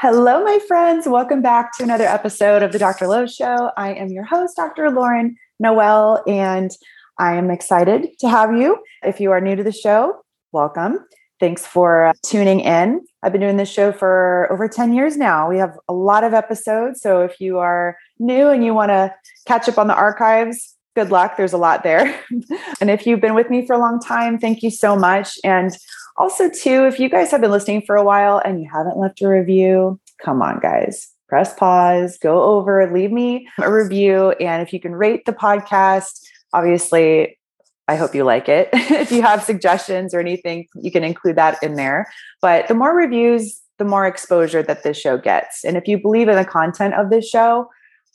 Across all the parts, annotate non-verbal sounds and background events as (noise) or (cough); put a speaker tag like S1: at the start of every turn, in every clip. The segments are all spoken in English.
S1: Hello, my friends. Welcome back to another episode of the Dr. Lo Show. I am your host, Dr. Lauren Noel, and I am excited to have you. If you are new to the show, welcome. Thanks for uh, tuning in. I've been doing this show for over 10 years now. We have a lot of episodes. So if you are new and you want to catch up on the archives, good luck. There's a lot there. (laughs) and if you've been with me for a long time, thank you so much. And also, too, if you guys have been listening for a while and you haven't left a review, come on, guys. Press pause, go over, leave me a review. And if you can rate the podcast, obviously, I hope you like it. (laughs) if you have suggestions or anything, you can include that in there. But the more reviews, the more exposure that this show gets. And if you believe in the content of this show,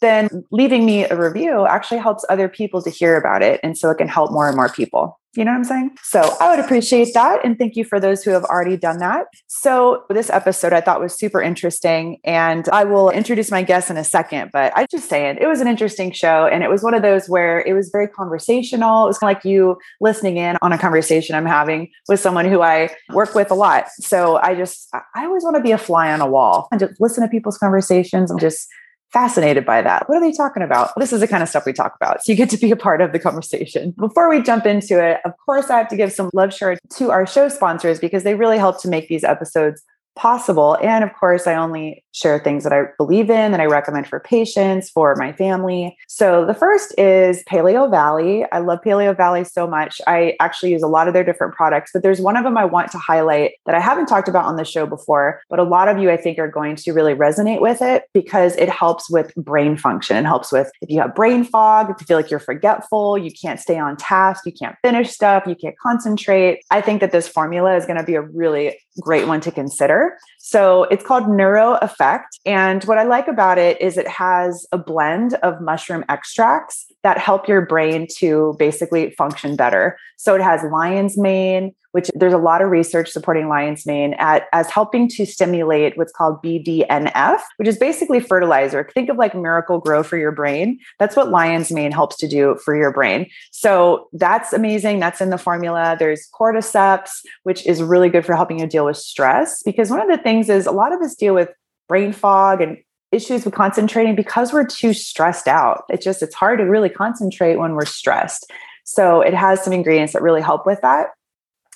S1: then leaving me a review actually helps other people to hear about it. And so it can help more and more people. You know what I'm saying? So I would appreciate that. And thank you for those who have already done that. So this episode I thought was super interesting. And I will introduce my guests in a second, but I just saying it was an interesting show. And it was one of those where it was very conversational. It was kind of like you listening in on a conversation I'm having with someone who I work with a lot. So I just, I always want to be a fly on a wall and just listen to people's conversations and just fascinated by that. What are they talking about? This is the kind of stuff we talk about. So you get to be a part of the conversation. Before we jump into it, of course, I have to give some love share to our show sponsors because they really help to make these episodes possible. And of course, I only share things that I believe in that I recommend for patients, for my family. So the first is Paleo Valley. I love Paleo Valley so much. I actually use a lot of their different products, but there's one of them I want to highlight that I haven't talked about on the show before, but a lot of you I think are going to really resonate with it because it helps with brain function. It helps with if you have brain fog, if you feel like you're forgetful, you can't stay on task, you can't finish stuff, you can't concentrate. I think that this formula is going to be a really great one to consider. So it's called Neuro Effect. And what I like about it is it has a blend of mushroom extracts that help your brain to basically function better. So it has lion's mane, which there's a lot of research supporting lion's mane at, as helping to stimulate what's called BDNF, which is basically fertilizer. Think of like Miracle-Gro for your brain. That's what lion's mane helps to do for your brain. So that's amazing. That's in the formula. There's cordyceps, which is really good for helping you deal with stress. Because one of the things is a lot of us deal with brain fog and issues with concentrating because we're too stressed out. It just, it's hard to really concentrate when we're stressed. So it has some ingredients that really help with that.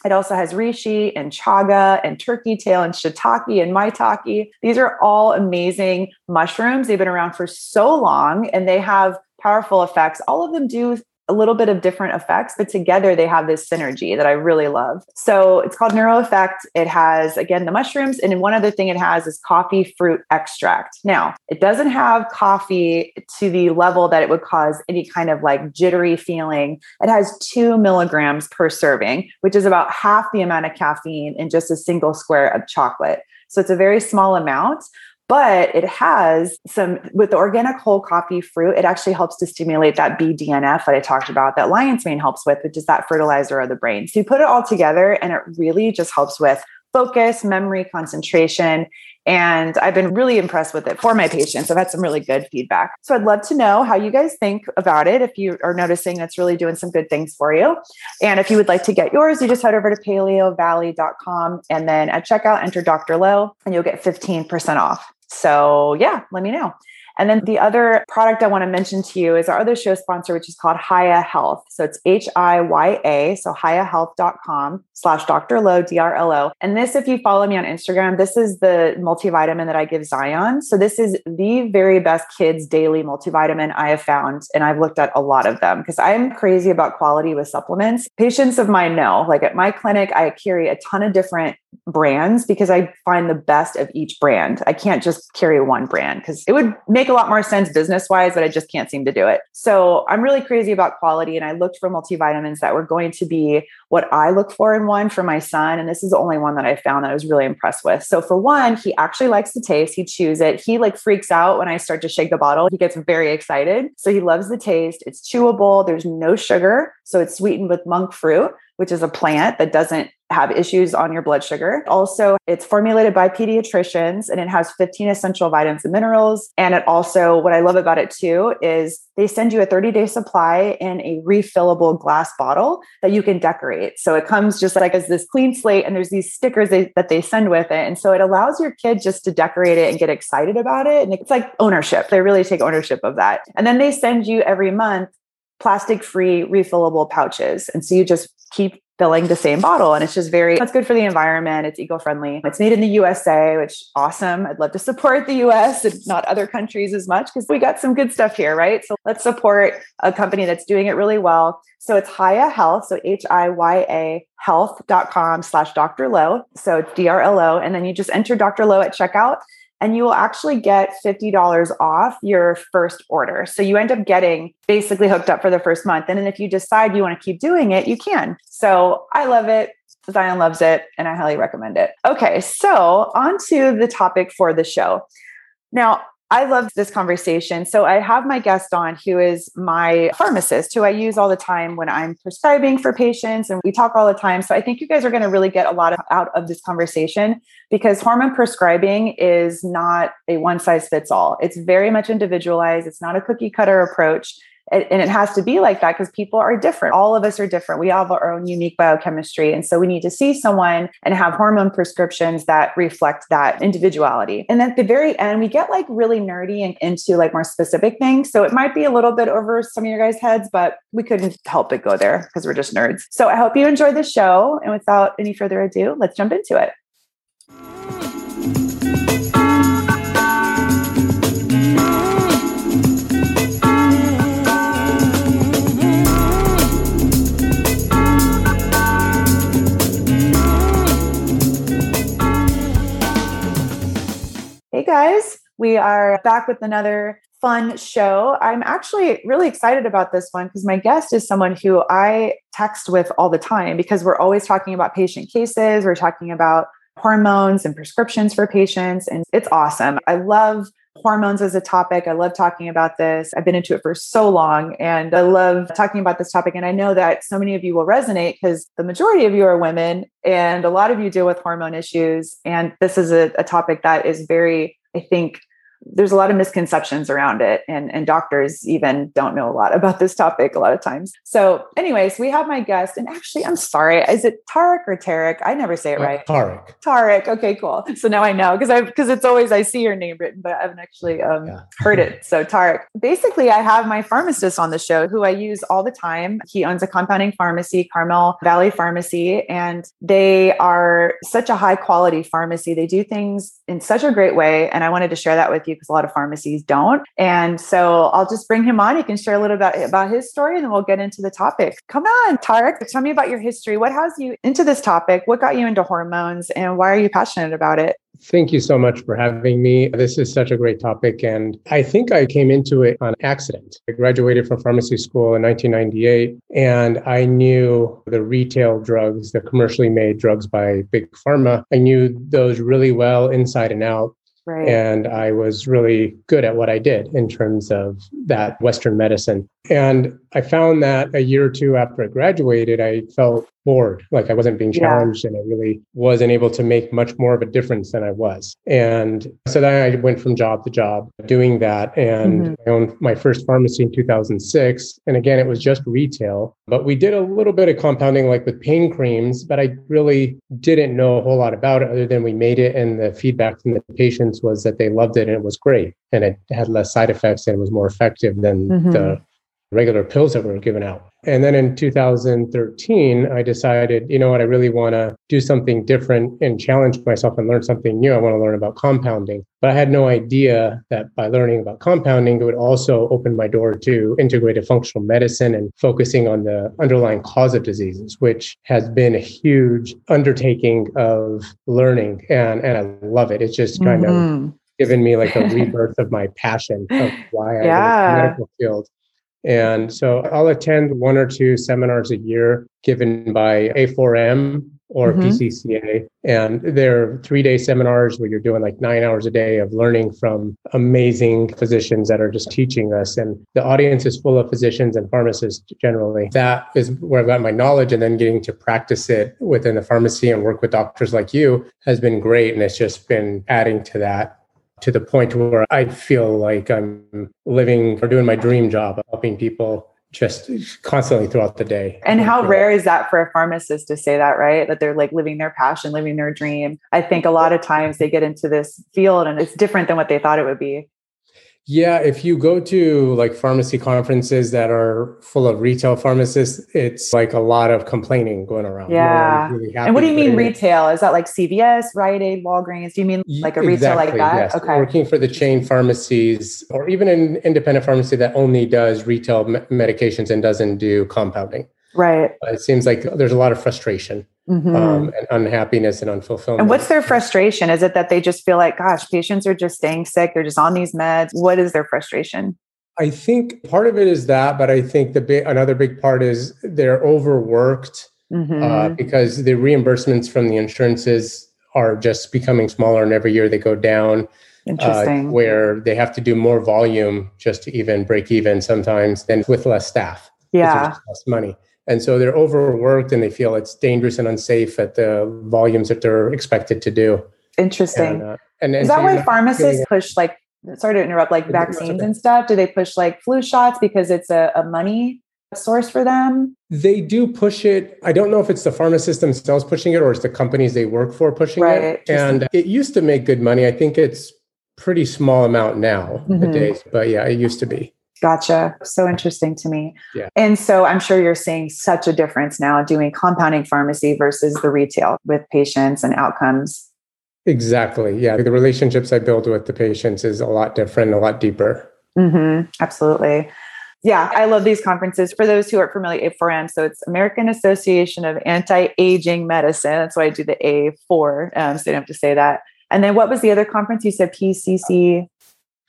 S1: It also has reishi and chaga and turkey tail and shiitake and maitake. These are all amazing mushrooms. They've been around for so long and they have powerful effects. All of them do a little bit of different effects, but together they have this synergy that I really love. So it's called Neuro Effect. It has, again, the mushrooms. And one other thing it has is coffee fruit extract. Now, it doesn't have coffee to the level that it would cause any kind of like jittery feeling. It has two milligrams per serving, which is about half the amount of caffeine in just a single square of chocolate. So it's a very small amount, but it has some with the organic whole coffee fruit it actually helps to stimulate that bdnf that i talked about that lion's mane helps with which is that fertilizer of the brain so you put it all together and it really just helps with focus memory concentration and I've been really impressed with it for my patients. I've had some really good feedback. So I'd love to know how you guys think about it. If you are noticing that's really doing some good things for you. And if you would like to get yours, you just head over to paleovalley.com and then at checkout, enter Dr. Lo and you'll get 15% off. So, yeah, let me know. And then the other product I want to mention to you is our other show sponsor, which is called Hiya Health. So it's H I Y A, so hiyahealth.com slash Dr. Lo, D R L O. And this, if you follow me on Instagram, this is the multivitamin that I give Zion. So this is the very best kids daily multivitamin I have found. And I've looked at a lot of them because I'm crazy about quality with supplements. Patients of mine know, like at my clinic, I carry a ton of different brands because I find the best of each brand. I can't just carry one brand because it would make a lot more sense business wise, but I just can't seem to do it. So I'm really crazy about quality. And I looked for multivitamins that were going to be what I look for in one for my son. And this is the only one that I found that I was really impressed with. So for one, he actually likes the taste. He chews it. He like freaks out when I start to shake the bottle. He gets very excited. So he loves the taste. It's chewable. There's no sugar. So it's sweetened with monk fruit, which is a plant that doesn't have issues on your blood sugar. Also, it's formulated by pediatricians and it has 15 essential vitamins and minerals. And it also, what I love about it too, is they send you a 30 day supply in a refillable glass bottle that you can decorate. So it comes just like as this clean slate, and there's these stickers they, that they send with it. And so it allows your kid just to decorate it and get excited about it. And it's like ownership. They really take ownership of that. And then they send you every month plastic free refillable pouches. And so you just keep filling the same bottle. And it's just very, it's good for the environment. It's eco friendly. It's made in the USA, which awesome. I'd love to support the US and not other countries as much because we got some good stuff here, right? So let's support a company that's doing it really well. So it's Hiya Health. So H I Y A health.com slash Dr. Lo. So it's D R L O. And then you just enter Dr. Lo at checkout and you will actually get $50 off your first order. So you end up getting basically hooked up for the first month. And then if you decide you want to keep doing it, you can. So I love it. Zion loves it, and I highly recommend it. Okay, so on to the topic for the show. Now, I love this conversation. So I have my guest on who is my pharmacist who I use all the time when I'm prescribing for patients and we talk all the time. So I think you guys are going to really get a lot of, out of this conversation because hormone prescribing is not a one size fits all. It's very much individualized. It's not a cookie cutter approach and it has to be like that because people are different. All of us are different. We all have our own unique biochemistry. And so we need to see someone and have hormone prescriptions that reflect that individuality. And at the very end, we get like really nerdy and into like more specific things. So it might be a little bit over some of your guys' heads, but we couldn't help but go there because we're just nerds. So I hope you enjoyed the show. And without any further ado, let's jump into it. Hey guys, we are back with another fun show. I'm actually really excited about this one because my guest is someone who I text with all the time because we're always talking about patient cases, we're talking about hormones and prescriptions for patients, and it's awesome. I love hormones as a topic. I love talking about this. I've been into it for so long and I love talking about this topic. And I know that so many of you will resonate because the majority of you are women and a lot of you deal with hormone issues. And this is a, a topic that is very, I think, there's a lot of misconceptions around it and, and doctors even don't know a lot about this topic a lot of times. So anyways we have my guest and actually i'm sorry is it tarek or tarek i never say it uh, right.
S2: Tarek
S1: tarek okay cool. So now i know because i because it's always i see your name written but i haven't actually um, yeah. heard it. (laughs) So tarek basically i have my pharmacist on the show who i use all the time. He owns a compounding pharmacy carmel valley pharmacy and they are such a high quality pharmacy. They do things in such a great way and i wanted to share that with you because a lot of pharmacies don't. And so I'll just bring him on. He can share a little bit about his story and then we'll get into the topic. Come on, Tarek, tell me about your history. What has you into this topic? What got you into hormones and why are you passionate about it?
S2: Thank you so much for having me. This is such a great topic. And I think I came into it on accident. I graduated from pharmacy school in 1998, and I knew the retail drugs, the commercially made drugs by Big Pharma. I knew those really well inside and out.
S1: Right.
S2: And I was really good at what I did in terms of that Western medicine. And I found that a year or two after I graduated, I felt bored, like I wasn't being challenged yeah. and I really wasn't able to make much more of a difference than I was. And so then I went from job to job doing that. And mm-hmm. I owned my first pharmacy in 2006. And again, it was just retail, but we did a little bit of compounding like with pain creams, but I really didn't know a whole lot about it other than we made it. And the feedback from the patients was that they loved it and it was great. And it had less side effects and it was more effective than mm-hmm. the regular pills that were given out. And then in 2013, I decided, you know what, I really want to do something different and challenge myself and learn something new. I want to learn about compounding. But I had no idea that by learning about compounding, it would also open my door to integrated functional medicine and focusing on the underlying cause of diseases, which has been a huge undertaking of learning. And, and I love it. It's just kind mm-hmm. of given me like a rebirth of my passion of why yeah. I in the medical field. And so I'll attend one or two seminars a year given by A4M or mm-hmm. PCCA. And they're three day seminars where you're doing like nine hours a day of learning from amazing physicians that are just teaching us. And the audience is full of physicians and pharmacists generally. That is where I've got my knowledge. And then getting to practice it within the pharmacy and work with doctors like you has been great. And it's just been adding to that to the point where I feel like I'm living or doing my dream job, helping people just constantly throughout the day.
S1: And how rare is that for a pharmacist to say that, right? That they're like living their passion, living their dream. I think a lot of times they get into this field and it's different than what they thought it would be.
S2: Yeah, if you go to like pharmacy conferences that are full of retail pharmacists, it's like a lot of complaining going around.
S1: Yeah. Really and what do you mean retail? Is that like CVS, Rite Aid, Walgreens? Do you mean like a exactly, retail like that?
S2: Yes. Okay. Working for the chain pharmacies or even an independent pharmacy that only does retail me- medications and doesn't do compounding.
S1: Right.
S2: it seems like there's a lot of frustration mm-hmm. um, and unhappiness and unfulfillment.
S1: And what's their frustration? Is it that they just feel like, gosh, patients are just staying sick? They're just on these meds. What is their frustration?
S2: I think part of it is that, but I think the big, another big part is they're overworked mm-hmm. uh, because the reimbursements from the insurances are just becoming smaller, and every year they go down.
S1: Uh, Interesting.
S2: Uh, where they have to do more volume just to even break even sometimes, than with less staff.
S1: Yeah,
S2: less money. And so they're overworked and they feel it's dangerous and unsafe at the volumes that they're expected to do.
S1: Interesting. And, uh, and, and is that so why pharmacists push like, sorry to interrupt, like vaccines and stuff? Do they push like flu shots because it's a, a money source for them?
S2: They do push it. I don't know if it's the pharmacist themselves pushing it or it's the companies they work for pushing right. it. And it used to make good money. I think it's pretty small amount now mm-hmm. days, but yeah, it used to be.
S1: Gotcha. So interesting to me.
S2: Yeah.
S1: And so I'm sure you're seeing such a difference now doing compounding pharmacy versus the retail with patients and outcomes.
S2: Exactly. Yeah. The relationships I build with the patients is a lot different, a lot deeper.
S1: Mm-hmm. Absolutely. Yeah, I love these conferences. For those who aren't familiar, A4M, so it's American Association of Anti-Aging Medicine. That's why I do the A4, um, so you don't have to say that. And then what was the other conference? You said PCC.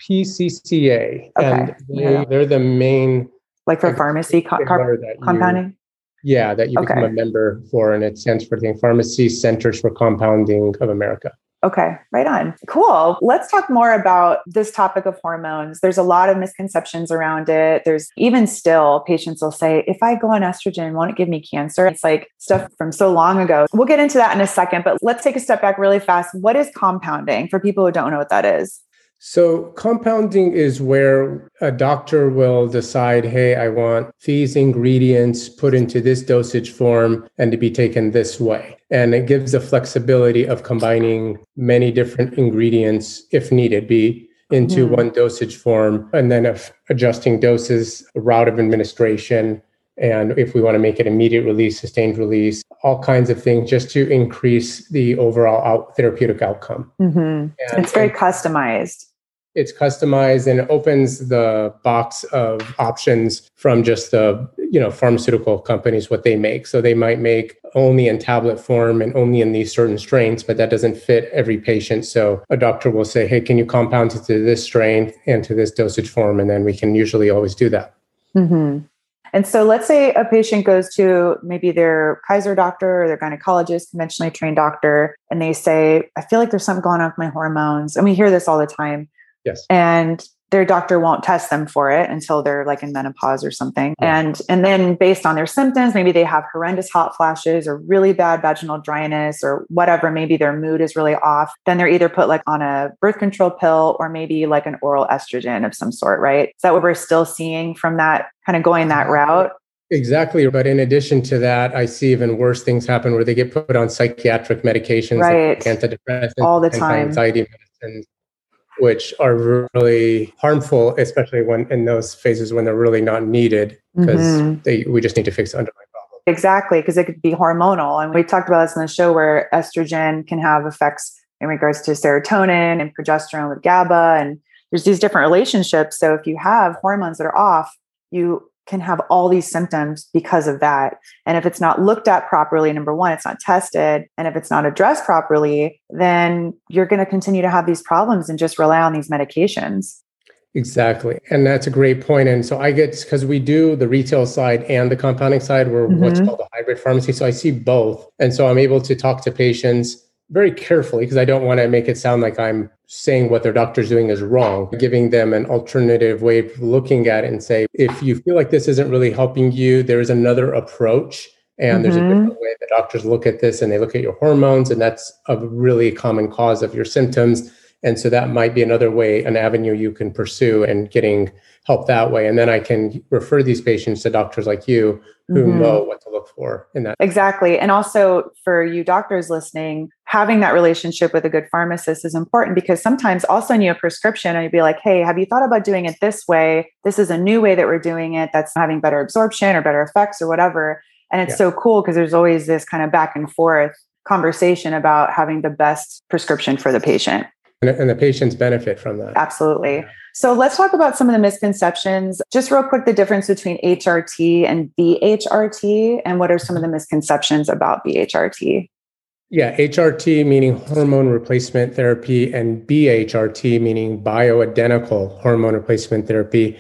S2: PCCA, okay. and they, yeah. they're the main
S1: like for pharmacy co- compounding.
S2: You, yeah, that you okay. become a member for, and it stands for the Pharmacy Centers for Compounding of America.
S1: Okay, right on. Cool. Let's talk more about this topic of hormones. There's a lot of misconceptions around it. There's even still patients will say, if I go on estrogen, won't it give me cancer? It's like stuff from so long ago. We'll get into that in a second, but let's take a step back really fast. What is compounding for people who don't know what that is?
S2: So, compounding is where a doctor will decide, hey, I want these ingredients put into this dosage form and to be taken this way. And it gives the flexibility of combining many different ingredients if needed, be into mm. one dosage form, and then if adjusting doses, route of administration, and if we want to make it immediate release, sustained release, all kinds of things just to increase the overall out, therapeutic outcome.
S1: Mm-hmm. it's very customized
S2: it's customized and it opens the box of options from just the you know pharmaceutical companies what they make so they might make only in tablet form and only in these certain strains but that doesn't fit every patient so a doctor will say hey can you compound it to this strain and to this dosage form and then we can usually always do that
S1: mm-hmm. And so let's say a patient goes to maybe their Kaiser doctor or their gynecologist, conventionally trained doctor, and they say, I feel like there's something going on with my hormones. And we hear this all the time.
S2: Yes.
S1: And their doctor won't test them for it until they're like in menopause or something. Yeah. And and then based on their symptoms, maybe they have horrendous hot flashes or really bad vaginal dryness or whatever, maybe their mood is really off. Then they're either put like on a birth control pill or maybe like an oral estrogen of some sort, right? Is that what we're still seeing from that kind of going that route?
S2: Exactly. But in addition to that, I see even worse things happen where they get put on psychiatric medications,
S1: right.
S2: like antidepressants,
S1: all the time,
S2: anxiety medicines which are really harmful, especially when in those phases when they're really not needed because mm-hmm. we just need to fix the underlying problem.
S1: Exactly, because it could be hormonal. And we talked about this in the show where estrogen can have effects in regards to serotonin and progesterone with GABA. And there's these different relationships. So if you have hormones that are off, you can have all these symptoms because of that. And if it's not looked at properly, number one, it's not tested. And if it's not addressed properly, then you're going to continue to have these problems and just rely on these medications.
S2: Exactly. And that's a great point. And so I get because we do the retail side and the compounding side, we're mm-hmm. what's called a hybrid pharmacy. So I see both. And so I'm able to talk to patients very carefully because I don't want to make it sound like I'm saying what their doctor's doing is wrong, giving them an alternative way of looking at it and say, if you feel like this isn't really helping you, there's another approach. And mm-hmm. there's a mm-hmm. different way that doctors look at this and they look at your hormones, and that's a really common cause of your symptoms. And so that might be another way, an avenue you can pursue and getting help that way. And then I can refer these patients to doctors like you who mm-hmm. know what to look for in that.
S1: Exactly. And also for you doctors listening, having that relationship with a good pharmacist is important because sometimes I'll send you a prescription and you'd be like, hey, have you thought about doing it this way? This is a new way that we're doing it that's having better absorption or better effects or whatever. And it's yeah. so cool because there's always this kind of back and forth conversation about having the best prescription for the patient.
S2: And, and the patients benefit from that.
S1: Absolutely. So let's talk about some of the misconceptions. Just real quick, the difference between HRT and BHRT, and what are some of the misconceptions about BHRT?
S2: Yeah, HRT meaning hormone replacement therapy, and BHRT meaning bioidentical hormone replacement therapy.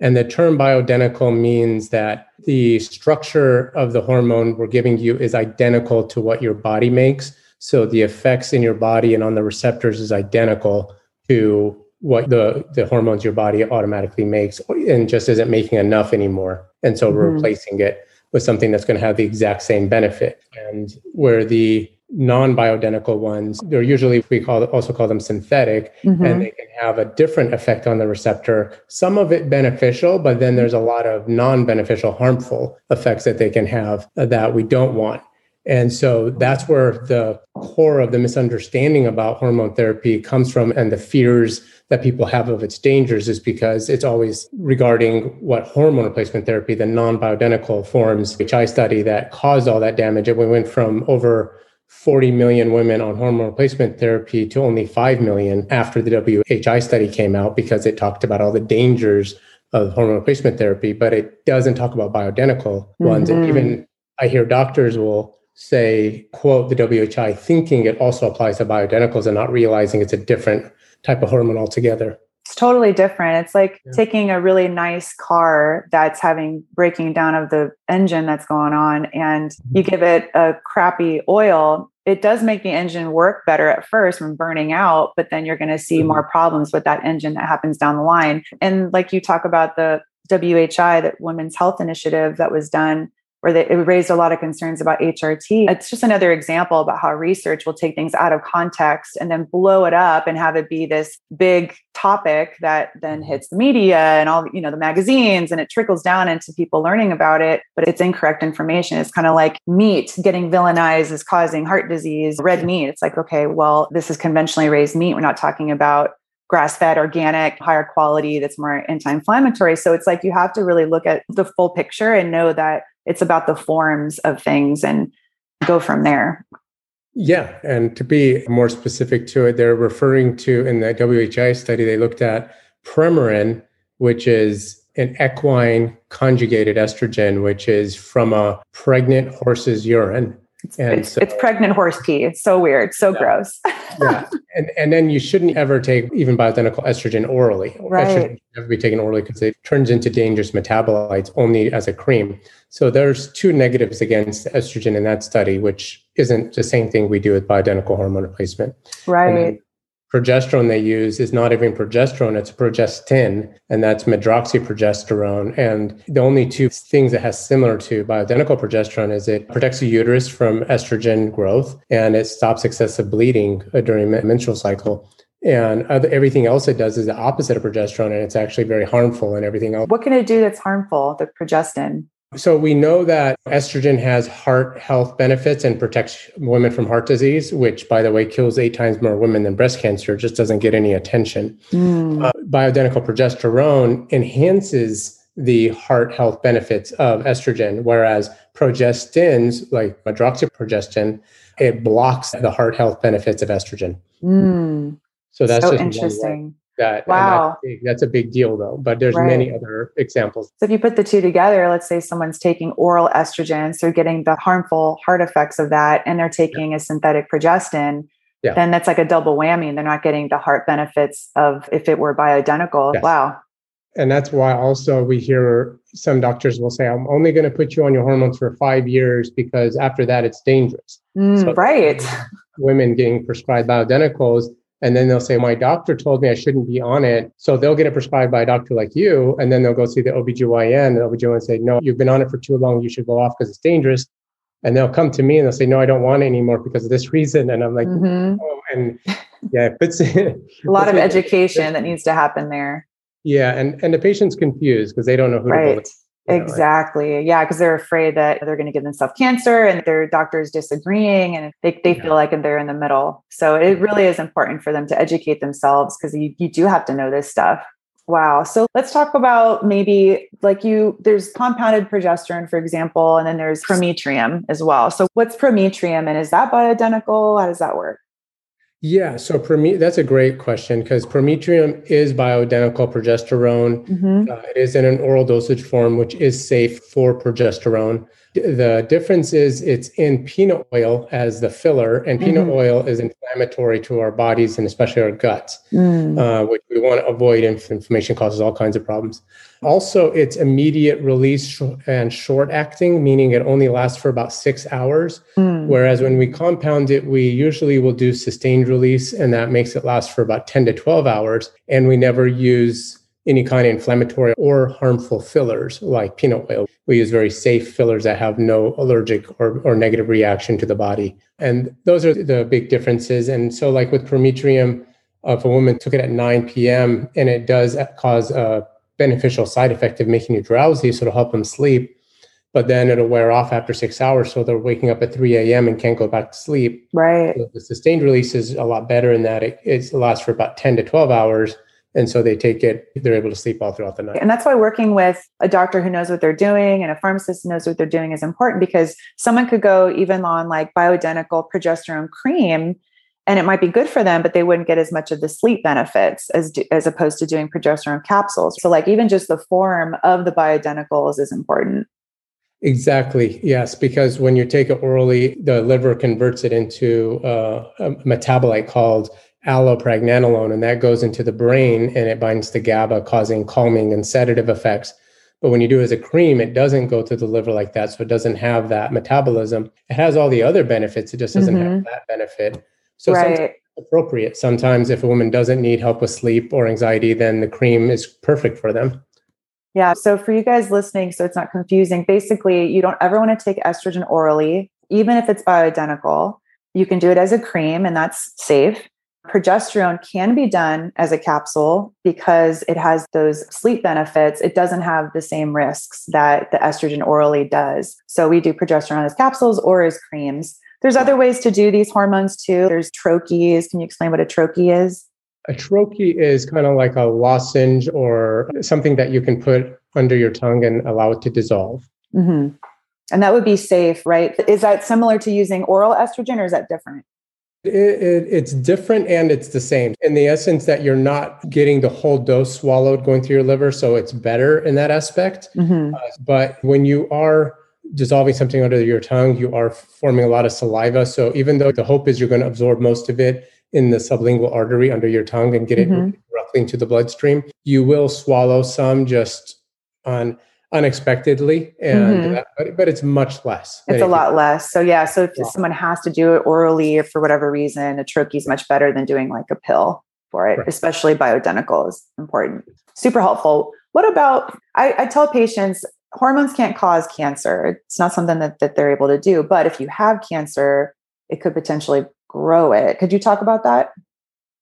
S2: And the term bioidentical means that the structure of the hormone we're giving you is identical to what your body makes. So the effects in your body and on the receptors is identical to what the the hormones your body automatically makes and just isn't making enough anymore. And so mm-hmm. we're replacing it with something that's going to have the exact same benefit. And where the non-bioidentical ones, they're usually we call also call them synthetic, mm-hmm. and they can have a different effect on the receptor. Some of it beneficial, but then there's a lot of non-beneficial, harmful effects that they can have that we don't want. And so that's where the core of the misunderstanding about hormone therapy comes from and the fears that people have of its dangers is because it's always regarding what hormone replacement therapy, the non bioidentical forms, which I study that caused all that damage. And we went from over 40 million women on hormone replacement therapy to only 5 million after the WHI study came out because it talked about all the dangers of hormone replacement therapy, but it doesn't talk about bioidentical ones. Mm-hmm. And even I hear doctors will say, quote, the WHI, thinking it also applies to bioidenticals and not realizing it's a different type of hormone altogether.
S1: It's totally different. It's like yeah. taking a really nice car that's having breaking down of the engine that's going on, and mm-hmm. you give it a crappy oil. It does make the engine work better at first from burning out, but then you're going to see mm-hmm. more problems with that engine that happens down the line. And like you talk about the WHI, that Women's Health Initiative that was done where they, it raised a lot of concerns about HRT. It's just another example about how research will take things out of context and then blow it up and have it be this big topic that then mm-hmm. hits the media and all you know the magazines and it trickles down into people learning about it but it's incorrect information it's kind of like meat getting villainized as causing heart disease red meat it's like okay well this is conventionally raised meat we're not talking about grass fed, organic, higher quality that's more anti inflammatory. So it's like you have to really look at the full picture and know that it's about the forms of things and go from there.
S2: Yeah. And to be more specific to it, they're referring to in the WHI study, they looked at Premarin, which is an equine conjugated estrogen, which is from a pregnant horse's urine.
S1: It's, it's, so, it's pregnant horse pee. It's so weird, so yeah, gross. (laughs)
S2: yeah, and and then you shouldn't ever take even bioidentical estrogen orally.
S1: Right. Estrogen should
S2: never be taken orally because it turns into dangerous metabolites only as a cream. So there's two negatives against estrogen in that study, which isn't the same thing we do with bioidentical hormone replacement.
S1: Right
S2: progesterone they use is not even progesterone, it's progestin, and that's medroxyprogesterone. And the only two things it has similar to bioidentical progesterone is it protects the uterus from estrogen growth and it stops excessive bleeding uh, during menstrual cycle. And other, everything else it does is the opposite of progesterone, and it's actually very harmful and everything else.
S1: What can it do that's harmful, the progestin?
S2: So we know that estrogen has heart health benefits and protects women from heart disease, which, by the way, kills eight times more women than breast cancer. Just doesn't get any attention. Mm. Uh, bioidentical progesterone enhances the heart health benefits of estrogen, whereas progestins, like medroxyprogestin, it blocks the heart health benefits of estrogen.
S1: Mm. So that's so interesting
S2: that wow that's, big, that's, a big deal though but there's right. many other examples
S1: so if you put the two together let's say someone's taking oral estrogen so getting the harmful heart effects of that and they're taking yeah. a synthetic progestin yeah. then that's like a double whammy they're not getting the heart benefits of if it were bioidentical yes. wow
S2: and that's why also we hear some doctors will say i'm only going to put you on your hormones for five years because after that it's dangerous
S1: mm, so right
S2: women getting prescribed bioidenticals and then they'll say, My doctor told me I shouldn't be on it. So they'll get it prescribed by a doctor like you. And then they'll go see the OBGYN. And the OBGYN say, No, you've been on it for too long. You should go off because it's dangerous. And they'll come to me and they'll say, No, I don't want it anymore because of this (laughs) reason. And I'm like, mm-hmm. oh, and yeah, it's (laughs)
S1: a lot of education that needs to happen there.
S2: Yeah. And and the patient's confused because they don't know who right. to to.
S1: Exactly. Yeah, because they're afraid that they're going to give themselves cancer and their doctor's disagreeing and they, they yeah. feel like they're in the middle. So it really is important for them to educate themselves because you, you do have to know this stuff. Wow. So let's talk about maybe like you, there's compounded progesterone, for example, and then there's prometrium as well. So what's prometrium and is that bioidentical? How does that work?
S2: Yeah, so Prome- that's a great question because prometrium is bioidentical progesterone. Mm-hmm. Uh, it is in an oral dosage form, which is safe for progesterone. The difference is it's in peanut oil as the filler, and peanut mm-hmm. oil is inflammatory to our bodies and especially our guts, mm. uh, which we want to avoid. Inflammation causes all kinds of problems. Also, it's immediate release and short acting, meaning it only lasts for about six hours. Mm. Whereas when we compound it, we usually will do sustained release, and that makes it last for about 10 to 12 hours. And we never use any kind of inflammatory or harmful fillers like peanut oil. We use very safe fillers that have no allergic or, or negative reaction to the body. And those are the big differences. And so, like with prometrium, if a woman took it at 9 p.m. and it does cause a beneficial side effect of making you drowsy, so it'll help them sleep. But then it'll wear off after six hours, so they're waking up at 3 a.m. and can't go back to sleep.
S1: Right.
S2: So the sustained release is a lot better in that it, it lasts for about 10 to 12 hours and so they take it, they're able to sleep all throughout the night.
S1: And that's why working with a doctor who knows what they're doing and a pharmacist who knows what they're doing is important because someone could go even on like bioidentical progesterone cream and it might be good for them, but they wouldn't get as much of the sleep benefits as, as opposed to doing progesterone capsules. So like even just the form of the bioidenticals is important.
S2: Exactly. Yes, because when you take it orally, the liver converts it into uh, a metabolite called allopregnanolone, and that goes into the brain and it binds to GABA, causing calming and sedative effects. But when you do it as a cream, it doesn't go to the liver like that. So it doesn't have that metabolism. It has all the other benefits, it just doesn't mm-hmm. have that benefit. So right. appropriate. Sometimes if a woman doesn't need help with sleep or anxiety, then the cream is perfect for them.
S1: Yeah. So for you guys listening, so it's not confusing, basically, you don't ever want to take estrogen orally, even if it's bioidentical. You can do it as a cream, and that's safe. Progesterone can be done as a capsule because it has those sleep benefits. It doesn't have the same risks that the estrogen orally does. So we do progesterone as capsules or as creams. There's other ways to do these hormones too. There's troches. Can you explain what a troche is?
S2: A troche is kind of like a lozenge or something that you can put under your tongue and allow it to dissolve.
S1: Mm-hmm. And that would be safe, right? Is that similar to using oral estrogen or is that different?
S2: It, it, it's different and it's the same in the essence that you're not getting the whole dose swallowed going through your liver. So it's better in that aspect. Mm-hmm. Uh, but when you are dissolving something under your tongue, you are forming a lot of saliva. So even though the hope is you're going to absorb most of it in the sublingual artery under your tongue and get mm-hmm. it directly into the bloodstream, you will swallow some just on unexpectedly and mm-hmm. uh, but, but it's much less
S1: it's a lot less so yeah so if yeah. someone has to do it orally for whatever reason a troche is much better than doing like a pill for it right. especially bioidentical is important super helpful what about I, I tell patients hormones can't cause cancer it's not something that, that they're able to do but if you have cancer it could potentially grow it could you talk about that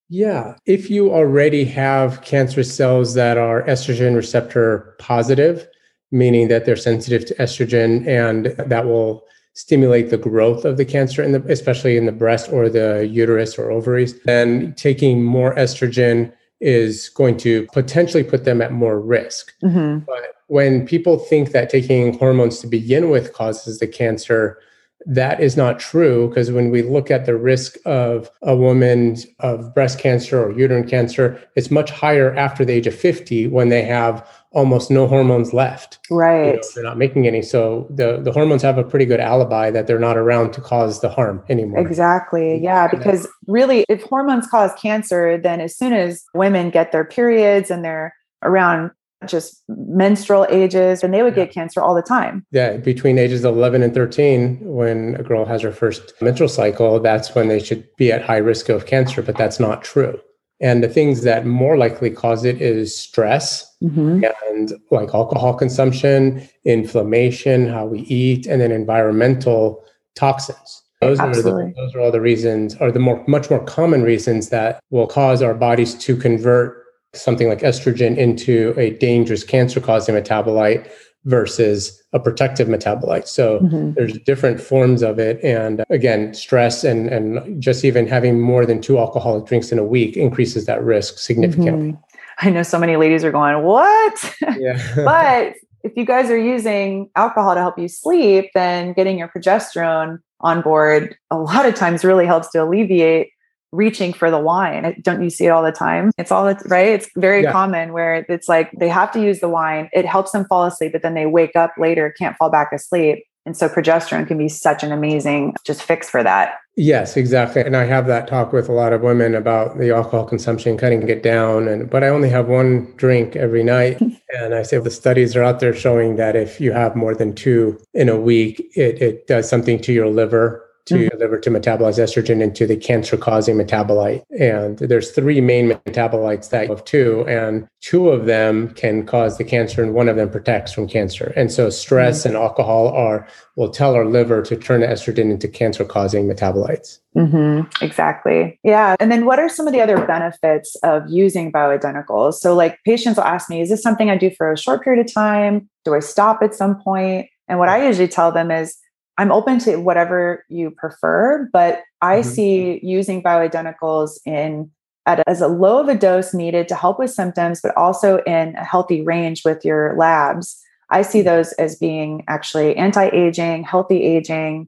S2: yeah. If you already have cancer cells that are estrogen receptor positive, meaning that they're sensitive to estrogen and that will stimulate the growth of the cancer in the especially in the breast or the uterus or ovaries then taking more estrogen is going to potentially put them at more risk mm-hmm. but when people think that taking hormones to begin with causes the cancer that is not true because when we look at the risk of a woman of breast cancer or uterine cancer it's much higher after the age of 50 when they have almost no hormones left.
S1: Right. You know,
S2: they're not making any. So the, the hormones have a pretty good alibi that they're not around to cause the harm anymore.
S1: Exactly. Yeah. Because really, if hormones cause cancer, then as soon as women get their periods and they're around just menstrual ages and they would get cancer all the time.
S2: Yeah, between ages 11 and 13 when a girl has her first menstrual cycle, that's when they should be at high risk of cancer, but that's not true. And the things that more likely cause it is stress mm-hmm. and like alcohol consumption, inflammation, how we eat, and then environmental toxins. Those are, the, those are all the reasons, or the more much more common reasons that will cause our bodies to convert something like estrogen into a dangerous cancer causing metabolite versus a protective metabolite. So mm-hmm. there's different forms of it. And again, stress and, and just even having more than two alcoholic drinks in a week increases that risk significantly. Mm-hmm. (laughs)
S1: I know so many ladies are going, what? (laughs) Yeah. but if you guys are using alcohol to help you sleep, then getting your progesterone on board a lot of times really helps to alleviate reaching for the wine. Don't you see it all the time? It's all right. It's very yeah. common where it's like they have to use the wine. It helps them fall asleep, but then they wake up later, can't fall back asleep. And so progesterone can be such an amazing just fix for that.
S2: Yes, exactly. And I have that talk with a lot of women about the alcohol consumption, cutting it down. And but I only have one drink every night. (laughs) and I say the studies are out there showing that if you have more than two in a week, it, it does something to your liver to mm-hmm. liver to metabolize estrogen into the cancer causing metabolite. And there's three main metabolites that of two, and two of them can cause the cancer, and one of them protects from cancer. And so stress mm-hmm. and alcohol are will tell our liver to turn estrogen into cancer causing metabolites.
S1: Mm-hmm. Exactly. Yeah. And then what are some of the other benefits of using bioidenticals? So, like patients will ask me, is this something I do for a short period of time? Do I stop at some point? And what I usually tell them is, I'm open to whatever you prefer, but I mm-hmm. see using bioidenticals in at, as a low of a dose needed to help with symptoms, but also in a healthy range with your labs. I see mm-hmm. those as being actually anti-aging, healthy aging,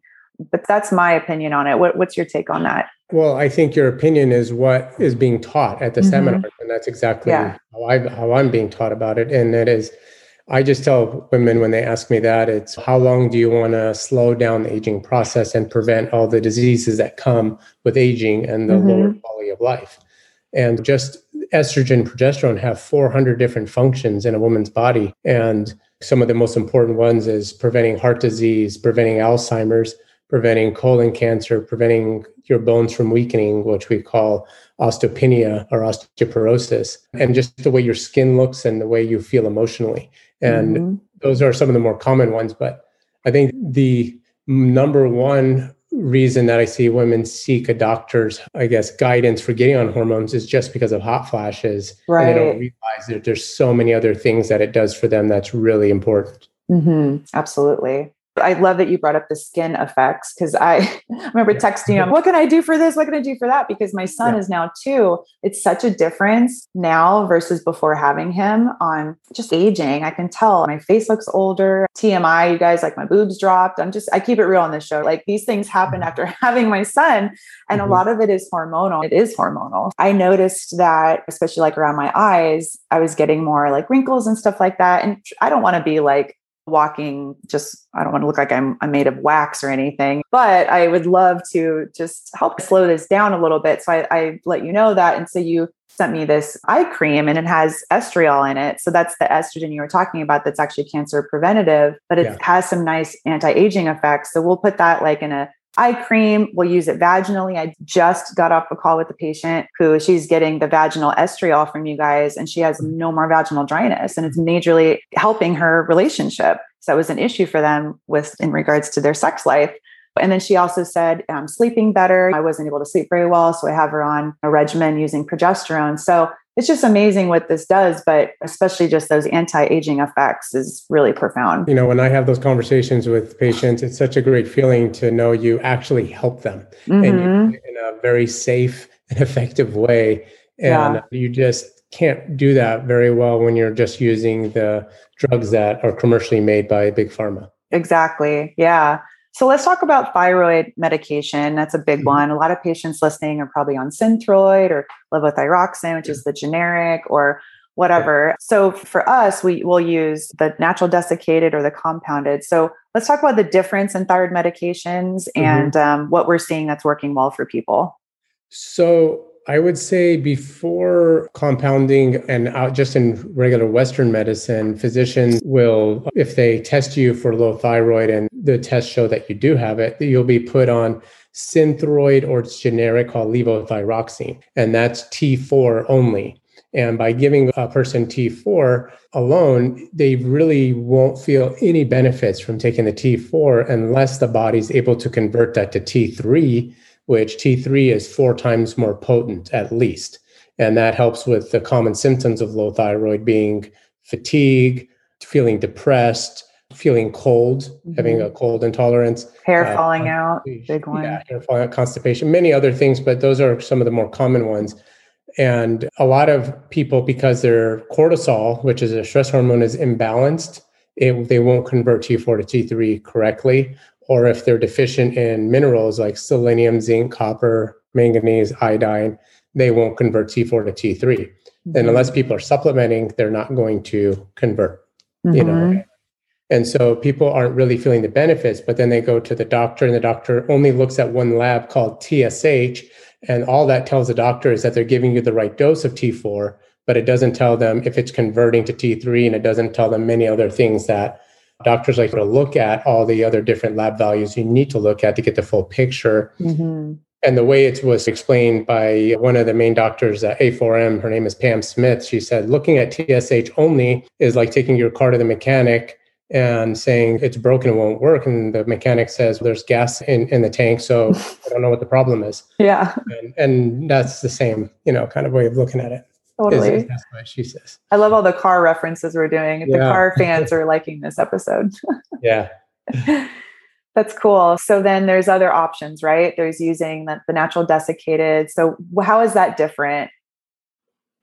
S1: but that's my opinion on it. What, what's your take on that?
S2: Well, I think your opinion is what is being taught at the mm-hmm. seminar, and that's exactly yeah. how I how I'm being taught about it. And it is I just tell women when they ask me that, it's how long do you want to slow down the aging process and prevent all the diseases that come with aging and the mm-hmm. lower quality of life? And just estrogen, progesterone have 400 different functions in a woman's body. And some of the most important ones is preventing heart disease, preventing Alzheimer's, preventing colon cancer, preventing your bones from weakening, which we call osteopenia or osteoporosis, and just the way your skin looks and the way you feel emotionally. And mm-hmm. those are some of the more common ones. But I think the number one reason that I see women seek a doctor's, I guess, guidance for getting on hormones is just because of hot flashes. Right. And they don't realize that there's so many other things that it does for them that's really important.
S1: Mm-hmm. Absolutely. I love that you brought up the skin effects because I (laughs) remember texting you, what can I do for this? What can I do for that? Because my son yeah. is now two. It's such a difference now versus before having him on just aging. I can tell my face looks older. TMI, you guys, like my boobs dropped. I'm just, I keep it real on this show. Like these things happen mm-hmm. after (laughs) having my son. And mm-hmm. a lot of it is hormonal. It is hormonal. I noticed that, especially like around my eyes, I was getting more like wrinkles and stuff like that. And I don't want to be like, walking just i don't want to look like I'm, I'm made of wax or anything but i would love to just help slow this down a little bit. So I, I let you know that and so you sent me this eye cream and it has estriol in it. So that's the estrogen you were talking about that's actually cancer preventative but it yeah. has some nice anti-aging effects. So we'll put that like in a eye cream. We'll use it vaginally. I just got off a call with a patient who she's getting the vaginal estriol from you guys, and she has no more vaginal dryness, and it's majorly helping her relationship. So that was an issue for them with in regards to their sex life. And then she also said, I'm sleeping better. I wasn't able to sleep very well. So I have her on a regimen using progesterone. So it's just amazing what this does, but especially just those anti-aging effects is really profound.
S2: You know, when I have those conversations with patients, it's such a great feeling to know you actually help them mm-hmm. and in a very safe and (laughs) effective way. And yeah. you just can't do that very well when you're just using the drugs that are commercially made by big pharma.
S1: Exactly. Yeah. So let's talk about thyroid medication. That's a big mm-hmm. one. A lot of patients listening are probably on Synthroid or levothyroxine, which is the generic or whatever. So for us, we will use the natural desiccated or the compounded. So let's talk about the difference in thyroid medications mm-hmm. and um, what we're seeing that's working well for people.
S2: So I would say before compounding and out just in regular Western medicine, physicians will, if they test you for low thyroid and the tests show that you do have it, you'll be put on Synthroid or it's generic called levothyroxine, and that's T4 only. And by giving a person T4 alone, they really won't feel any benefits from taking the T4 unless the body's able to convert that to T3 which T3 is four times more potent at least. And that helps with the common symptoms of low thyroid being fatigue, feeling depressed, feeling cold, mm-hmm. having a cold intolerance,
S1: hair uh, falling out, big one. Yeah,
S2: hair falling out, constipation, many other things, but those are some of the more common ones. And a lot of people, because their cortisol, which is a stress hormone, is imbalanced, it, they won't convert T4 to T3 correctly or if they're deficient in minerals like selenium, zinc, copper, manganese, iodine, they won't convert T4 to T3. Mm-hmm. And unless people are supplementing, they're not going to convert, mm-hmm. you know. Mm-hmm. And so people aren't really feeling the benefits, but then they go to the doctor and the doctor only looks at one lab called TSH. And all that tells the doctor is that they're giving you the right dose of T4, but it doesn't tell them if it's converting to T3 and it doesn't tell them many other things that doctors like to look at all the other different lab values you need to look at to get the full picture. Mm-hmm. And the way it was explained by one of the main doctors at A4M, her name is Pam Smith, she said, looking at TSH only is like taking your car to the mechanic and saying it's broken, it won't work. And the mechanic says, there's gas in, in the tank, so (laughs) I don't know what the problem is.
S1: Yeah.
S2: And, and that's the same, you know, kind of way of looking at it.
S1: Totally.
S2: That's what she says.
S1: I love all the car references we're doing. Yeah. The car (laughs) fans are liking this episode. (laughs)
S2: yeah. (laughs)
S1: That's cool. So then there's other options, right? There's using the, the natural desiccated. So how is that different?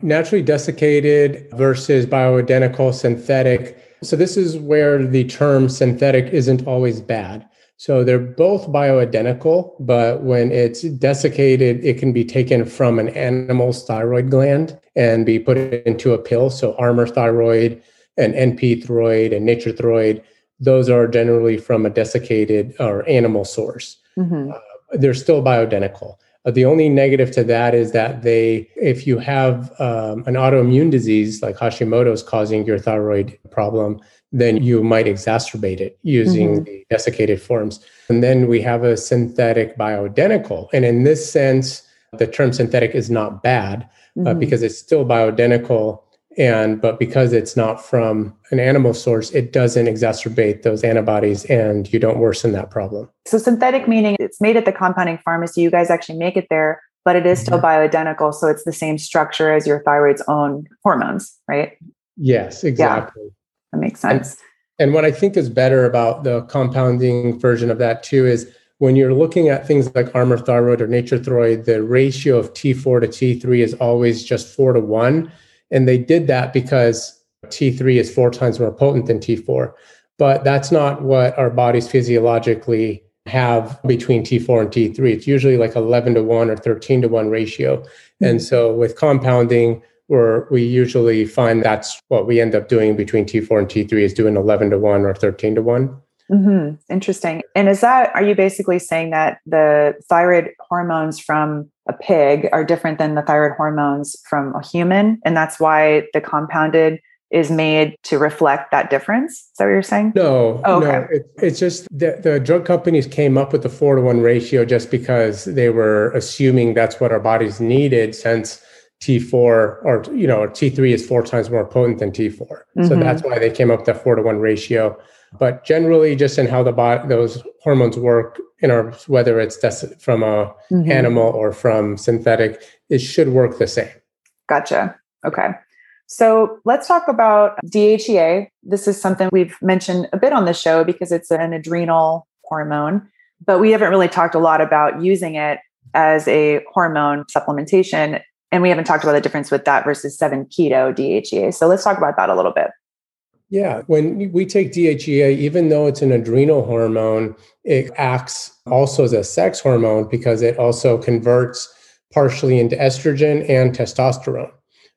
S2: Naturally desiccated versus bioidentical synthetic. So this is where the term synthetic isn't always bad. So they're both bioidentical, but when it's desiccated, it can be taken from an animal's thyroid gland and be put into a pill. So Armour thyroid and NP thyroid and nature thyroid, those are generally from a desiccated or animal source. Mm-hmm. Uh, they're still bioidentical. Uh, the only negative to that is that they, if you have um, an autoimmune disease like Hashimoto's causing your thyroid problem, then you might exacerbate it using mm-hmm. the desiccated forms. And then we have a synthetic bioidentical. And in this sense, the term synthetic is not bad mm-hmm. uh, because it's still bioidentical. And but because it's not from an animal source, it doesn't exacerbate those antibodies and you don't worsen that problem.
S1: So synthetic meaning it's made at the compounding pharmacy. You guys actually make it there, but it is still mm-hmm. bioidentical. So it's the same structure as your thyroid's own hormones, right?
S2: Yes, exactly. Yeah.
S1: That makes sense.
S2: And, and what I think is better about the compounding version of that too is when you're looking at things like Armour thyroid or nature thyroid, the ratio of T4 to T3 is always just four to one. And they did that because T3 is four times more potent than T4. But that's not what our bodies physiologically have between T4 and T3. It's usually like 11 to 1 or 13 to 1 ratio. Mm-hmm. And so with compounding, where we usually find that's what we end up doing between T4 and T3 is doing 11 to 1 or 13 to one
S1: mm-hmm. Interesting. And is that, are you basically saying that the thyroid hormones from a pig are different than the thyroid hormones from a human? And that's why the compounded is made to reflect that difference? Is that what you're saying?
S2: No, oh, okay. no. It, it's just the, the drug companies came up with the four to one ratio just because they were assuming that's what our bodies needed since T4 or you know T3 is four times more potent than T4. Mm-hmm. So that's why they came up with that four to one ratio. But generally, just in how the body, those hormones work in our whether it's from a mm-hmm. animal or from synthetic, it should work the same.
S1: Gotcha. Okay. So let's talk about DHEA. This is something we've mentioned a bit on the show because it's an adrenal hormone, but we haven't really talked a lot about using it as a hormone supplementation. And we haven't talked about the difference with that versus 7 keto DHEA. So let's talk about that a little bit.
S2: Yeah, when we take DHEA, even though it's an adrenal hormone, it acts also as a sex hormone because it also converts partially into estrogen and testosterone.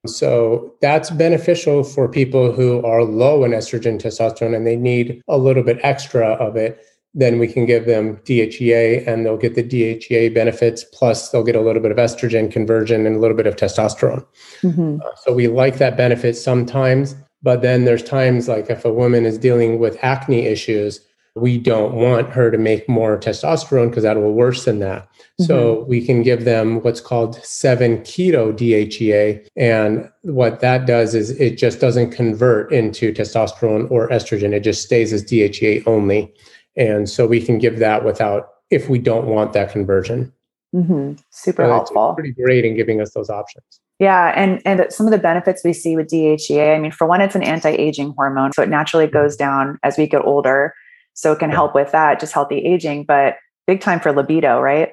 S2: So that's beneficial for people who are low in estrogen testosterone and they need a little bit extra of it. Then we can give them DHEA and they'll get the DHEA benefits, plus they'll get a little bit of estrogen conversion and a little bit of testosterone. Mm-hmm. Uh, so we like that benefit sometimes. But then there's times like if a woman is dealing with acne issues, we don't want her to make more testosterone because that will worsen that. Mm-hmm. So we can give them what's called 7 keto DHEA. And what that does is it just doesn't convert into testosterone or estrogen, it just stays as DHEA only. And so we can give that without, if we don't want that conversion.
S1: Mm-hmm. Super so helpful.
S2: pretty great in giving us those options.
S1: Yeah, and and some of the benefits we see with DHEA. I mean, for one, it's an anti-aging hormone, so it naturally mm-hmm. goes down as we get older. So it can help with that, just healthy aging, but big time for libido, right?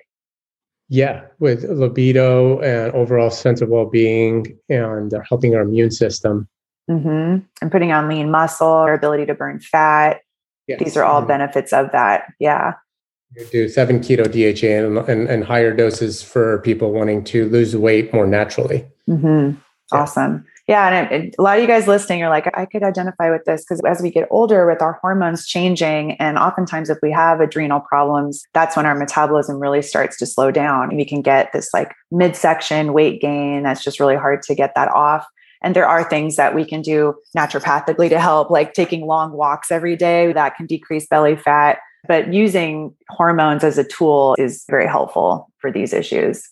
S2: Yeah, with libido and overall sense of well-being and helping our immune system.
S1: Mm-hmm. And putting on lean muscle, our ability to burn fat. Yes. These are all mm-hmm. benefits of that. Yeah.
S2: Do seven keto DHEA and, and, and, higher doses for people wanting to lose weight more naturally.
S1: Mm-hmm. Awesome. Yeah. And it, it, a lot of you guys listening are like, I could identify with this because as we get older with our hormones changing, and oftentimes if we have adrenal problems, that's when our metabolism really starts to slow down. and We can get this like midsection weight gain that's just really hard to get that off. And there are things that we can do naturopathically to help, like taking long walks every day that can decrease belly fat. But using hormones as a tool is very helpful for these issues.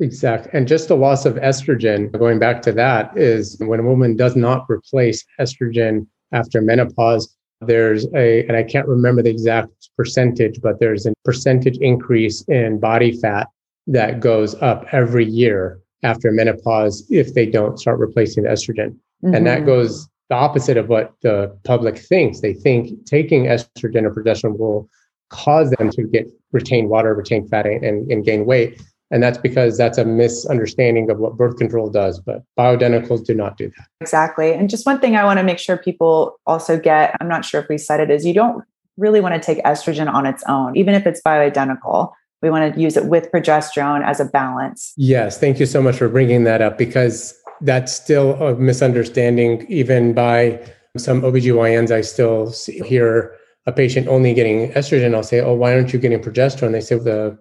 S2: Exactly. And just the loss of estrogen, going back to that, is when a woman does not replace estrogen after menopause, there's a, and I can't remember the exact percentage, but there's a percentage increase in body fat that goes up every year after menopause if they don't start replacing the estrogen. Mm-hmm. And that mm-hmm. goes the opposite of what the public thinks. They think taking estrogen or progesterone will cause them to get retain water, retain fat, and, and gain weight. And that's because that's a misunderstanding of what birth control does, but bioidenticals do not do that.
S1: Exactly. And just one thing I want to make sure people also get I'm not sure if we said it is you don't really want to take estrogen on its own, even if it's bioidentical. We want to use it with progesterone as a balance.
S2: Yes. Thank you so much for bringing that up because that's still a misunderstanding, even by some OBGYNs. I still hear a patient only getting estrogen. I'll say, Oh, why aren't you getting progesterone? They say, the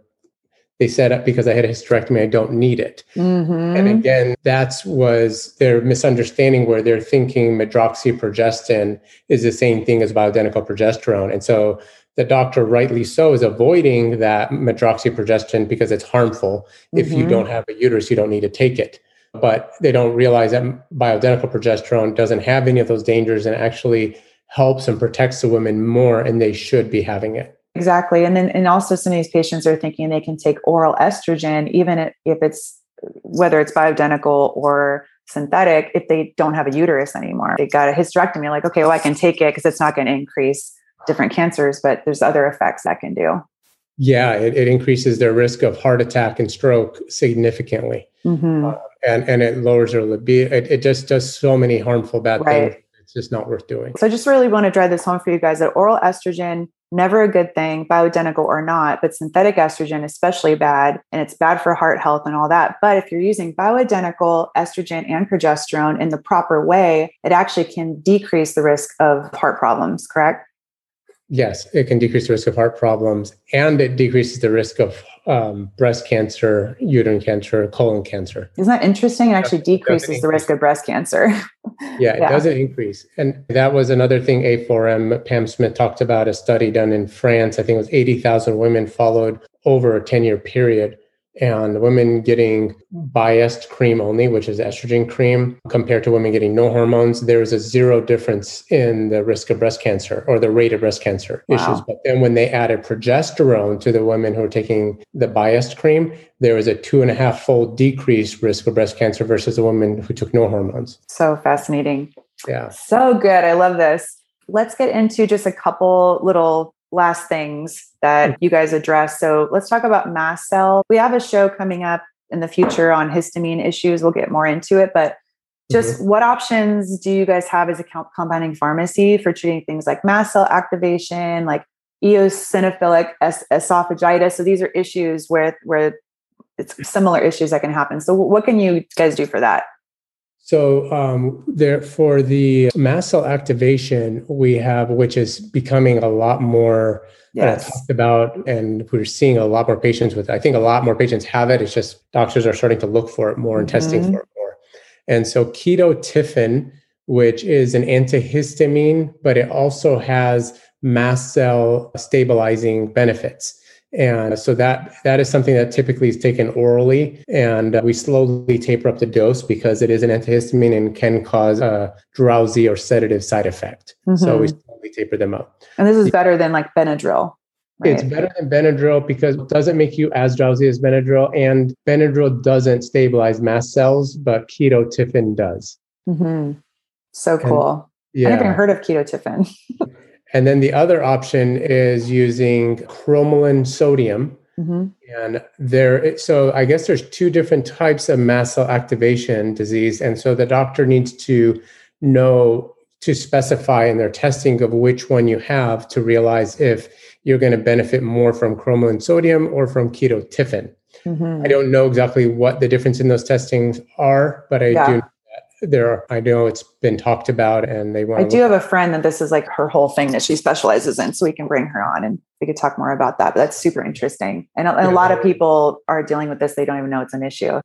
S2: they said because I had a hysterectomy, I don't need it. Mm-hmm. And again, that's was their misunderstanding where they're thinking medroxyprogestin is the same thing as bioidentical progesterone. And so the doctor, rightly so, is avoiding that medroxyprogestin because it's harmful. Mm-hmm. If you mm-hmm. don't have a uterus, you don't need to take it. But they don't realize that bioidentical progesterone doesn't have any of those dangers and actually helps and protects the women more, and they should be having it.
S1: Exactly. And then, and also some of these patients are thinking they can take oral estrogen, even if it's whether it's bioidentical or synthetic, if they don't have a uterus anymore. They got a hysterectomy, like, okay, well, I can take it because it's not going to increase different cancers, but there's other effects that can do.
S2: Yeah, it, it increases their risk of heart attack and stroke significantly. Mm-hmm. Uh, and, and it lowers their libido. It, it just does so many harmful bad right. things. It's just not worth doing.
S1: So I just really want to drive this home for you guys that oral estrogen never a good thing, bioidentical or not, but synthetic estrogen, especially bad, and it's bad for heart health and all that. But if you're using bioidentical estrogen and progesterone in the proper way, it actually can decrease the risk of heart problems, correct?
S2: Yes, it can decrease the risk of heart problems and it decreases the risk of um, breast cancer, uterine cancer, colon cancer.
S1: Isn't that interesting? It actually decreases the risk of breast cancer. (laughs)
S2: yeah, it yeah. doesn't increase. And that was another thing A4M, Pam Smith talked about a study done in France. I think it was 80,000 women followed over a 10 year period and women getting Biest cream only, which is estrogen cream, compared to women getting no hormones, there is a zero difference in the risk of breast cancer or the rate of breast cancer wow. issues. But then when they added progesterone to the women who are taking the Biest cream, there was a two and a half fold decreased risk of breast cancer versus a woman who took no hormones.
S1: So fascinating.
S2: Yeah.
S1: So good. I love this. Let's get into just a couple little last things that hmm. you guys address. So let's talk about mast cell. We have a show coming up in the future on histamine issues. We'll get more into it, but just mm-hmm. what options do you guys have as a compounding pharmacy for treating things like mast cell activation, like eosinophilic es- esophagitis? So these are issues where where it's similar issues that can happen. So what can you guys do for that?
S2: So um, there for the mast cell activation, we have which is becoming a lot more yes. talked about, and we're seeing a lot more patients with. It. I think a lot more patients have it. It's just doctors are starting to look for it more and mm-hmm. testing for it more. And so ketotifen, which is an antihistamine, but it also has mast cell stabilizing benefits. And so that that is something that typically is taken orally, and we slowly taper up the dose because it is an antihistamine and can cause a drowsy or sedative side effect. Mm-hmm. So we slowly taper them up.
S1: And this is better than like Benadryl.
S2: Right? It's better than Benadryl because it doesn't make you as drowsy as Benadryl, and Benadryl doesn't stabilize mast cells, but ketotifen does.
S1: Mm-hmm. So cool. And, yeah. I never heard of ketotifen. (laughs)
S2: And then the other option is using cromolyn sodium. Mm-hmm. And there, so I guess there's two different types of mast cell activation disease. And so the doctor needs to know to specify in their testing of which one you have to realize if you're going to benefit more from cromolyn sodium or from ketotifen. Mm-hmm. I don't know exactly what the difference in those testings are, but I yeah. do there are, I know it's been talked about and they want
S1: I do have a friend that this is like her whole thing that she specializes in. So we can bring her on and we could talk more about that. But that's super interesting. And a, and a lot of people are dealing with this. They don't even know it's an issue.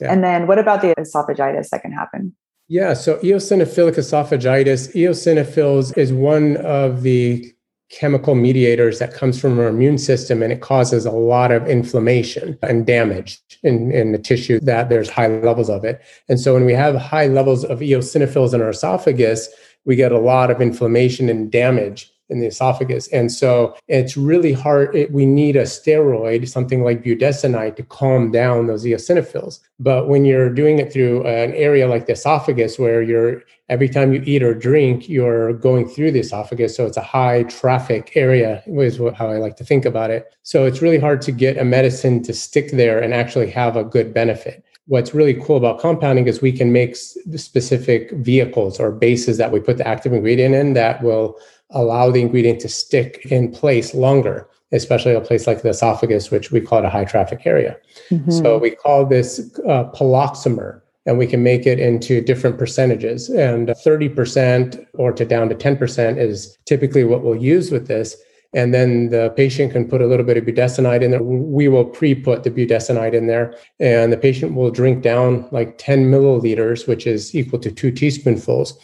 S1: Yeah. And then what about the esophagitis that can happen?
S2: Yeah. So eosinophilic esophagitis, eosinophils is one of the chemical mediators that comes from our immune system and it causes a lot of inflammation and damage in, in the tissue that there's high levels of it. And so when we have high levels of eosinophils in our esophagus, we get a lot of inflammation and damage in the esophagus. And so it's really hard. It, we need a steroid, something like budesonide, to calm down those eosinophils. But when you're doing it through an area like the esophagus, where you're every time you eat or drink, you're going through the esophagus. So it's a high traffic area, is how I like to think about it. So it's really hard to get a medicine to stick there and actually have a good benefit what's really cool about compounding is we can make specific vehicles or bases that we put the active ingredient in that will allow the ingredient to stick in place longer, especially a place like the esophagus, which we call it a high traffic area. Mm-hmm. So we call this uh, poloxamer, and we can make it into different percentages. And 30% or to down to 10% is typically what we'll use with this. And then the patient can put a little bit of budesonide in there. We will pre put the budesonide in there, and the patient will drink down like 10 milliliters, which is equal to two teaspoonfuls.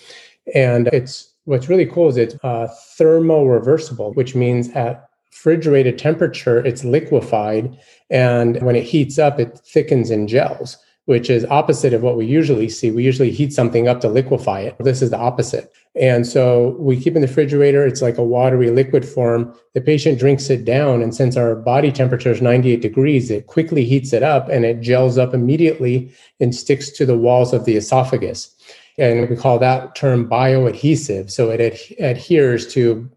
S2: And it's What's really cool is it's uh, thermoreversible, which means at refrigerated temperature, it's liquefied. And when it heats up, it thickens in gels, which is opposite of what we usually see. We usually heat something up to liquefy it. This is the opposite. And so we keep in the refrigerator. It's like a watery liquid form. The patient drinks it down. And since our body temperature is 98 degrees, it quickly heats it up and it gels up immediately and sticks to the walls of the esophagus and we call that term bioadhesive. So it ad- adheres to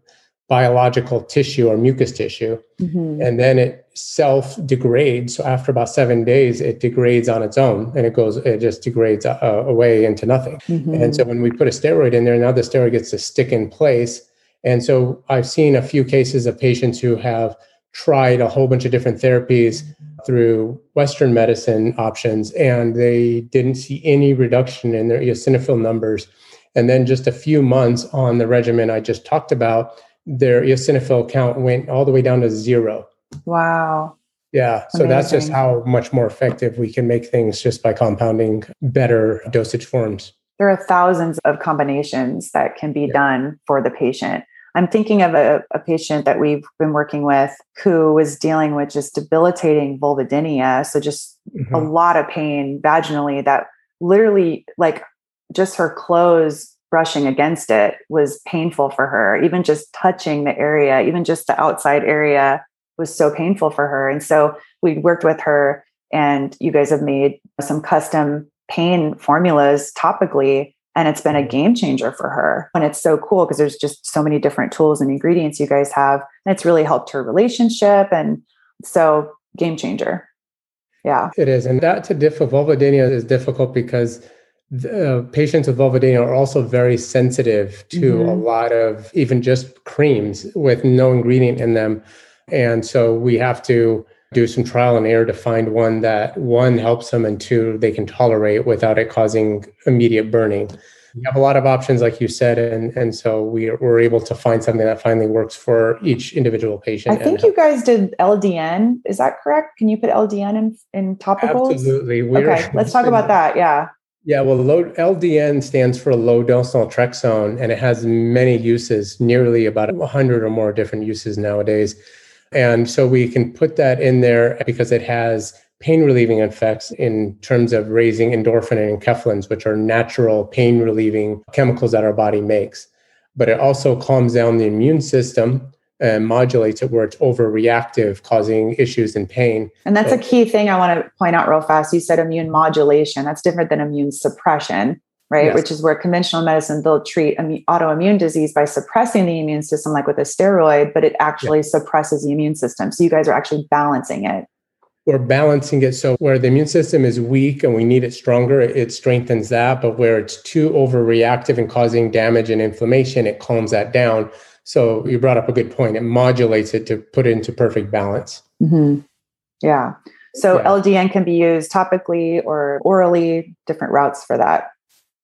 S2: biological tissue or mucus tissue, mm-hmm. and then it self degrades. So after about seven days, it degrades on its own, and it goes, it just degrades uh, away into nothing. Mm-hmm. And so when we put a steroid in there, now the steroid gets to stick in place. And so I've seen a few cases of patients who have tried a whole bunch of different therapies through Western medicine options, and they didn't see any reduction in their eosinophil numbers. And then just a few months on the regimen I just talked about, their eosinophil count went all the way down to zero.
S1: Wow.
S2: Yeah. So Amazing. that's just how much more effective we can make things just by compounding better dosage forms.
S1: There are thousands of combinations that can be yeah. done for the patient. I'm thinking of a, a, patient that we've been working with who was dealing with just debilitating vulvodynia. So just mm-hmm. a lot of pain vaginally that literally like just her clothes brushing against it was painful for her. Even just touching the area, even just the outside area was so painful for her. And so we worked with her and you guys have made some custom pain formulas topically and it's been a game changer for her. And it's so cool because there's just so many different tools and ingredients you guys have and it's really helped her relationship and so game changer. Yeah.
S2: It is and that to diff of vulvodynia is difficult because the, uh, patients with vulvodynia are also very sensitive to mm-hmm. a lot of even just creams with no ingredient in them and so we have to do some trial and error to find one that one helps them and two they can tolerate without it causing immediate burning. We have a lot of options like you said and and so we we're able to find something that finally works for each individual patient
S1: i think you guys did ldn is that correct? Can you put ldn in in topicals?
S2: Absolutely.
S1: We're, okay let's talk about that yeah.
S2: Yeah, well, low, LDN stands for low dose naltrexone, and it has many uses, nearly about 100 or more different uses nowadays. And so we can put that in there because it has pain relieving effects in terms of raising endorphin and enkephalins, which are natural pain relieving chemicals that our body makes. But it also calms down the immune system and modulates it where it's overreactive, causing issues and pain.
S1: And that's a key thing I want to point out real fast. You said immune modulation. That's different than immune suppression right? Yes. Which is where conventional medicine they'll treat autoimmune disease by suppressing the immune system, like with a steroid, but it actually suppresses the immune system. So you guys are actually balancing it.
S2: We're balancing it so where the immune system is weak and we need it stronger, it strengthens that. But where it's too overreactive and causing damage and inflammation, it calms that down. So you brought up a good point. It modulates it to put it into perfect balance.
S1: Mm-hmm. Yeah. So yeah. LDN can be used topically or orally, different routes for that.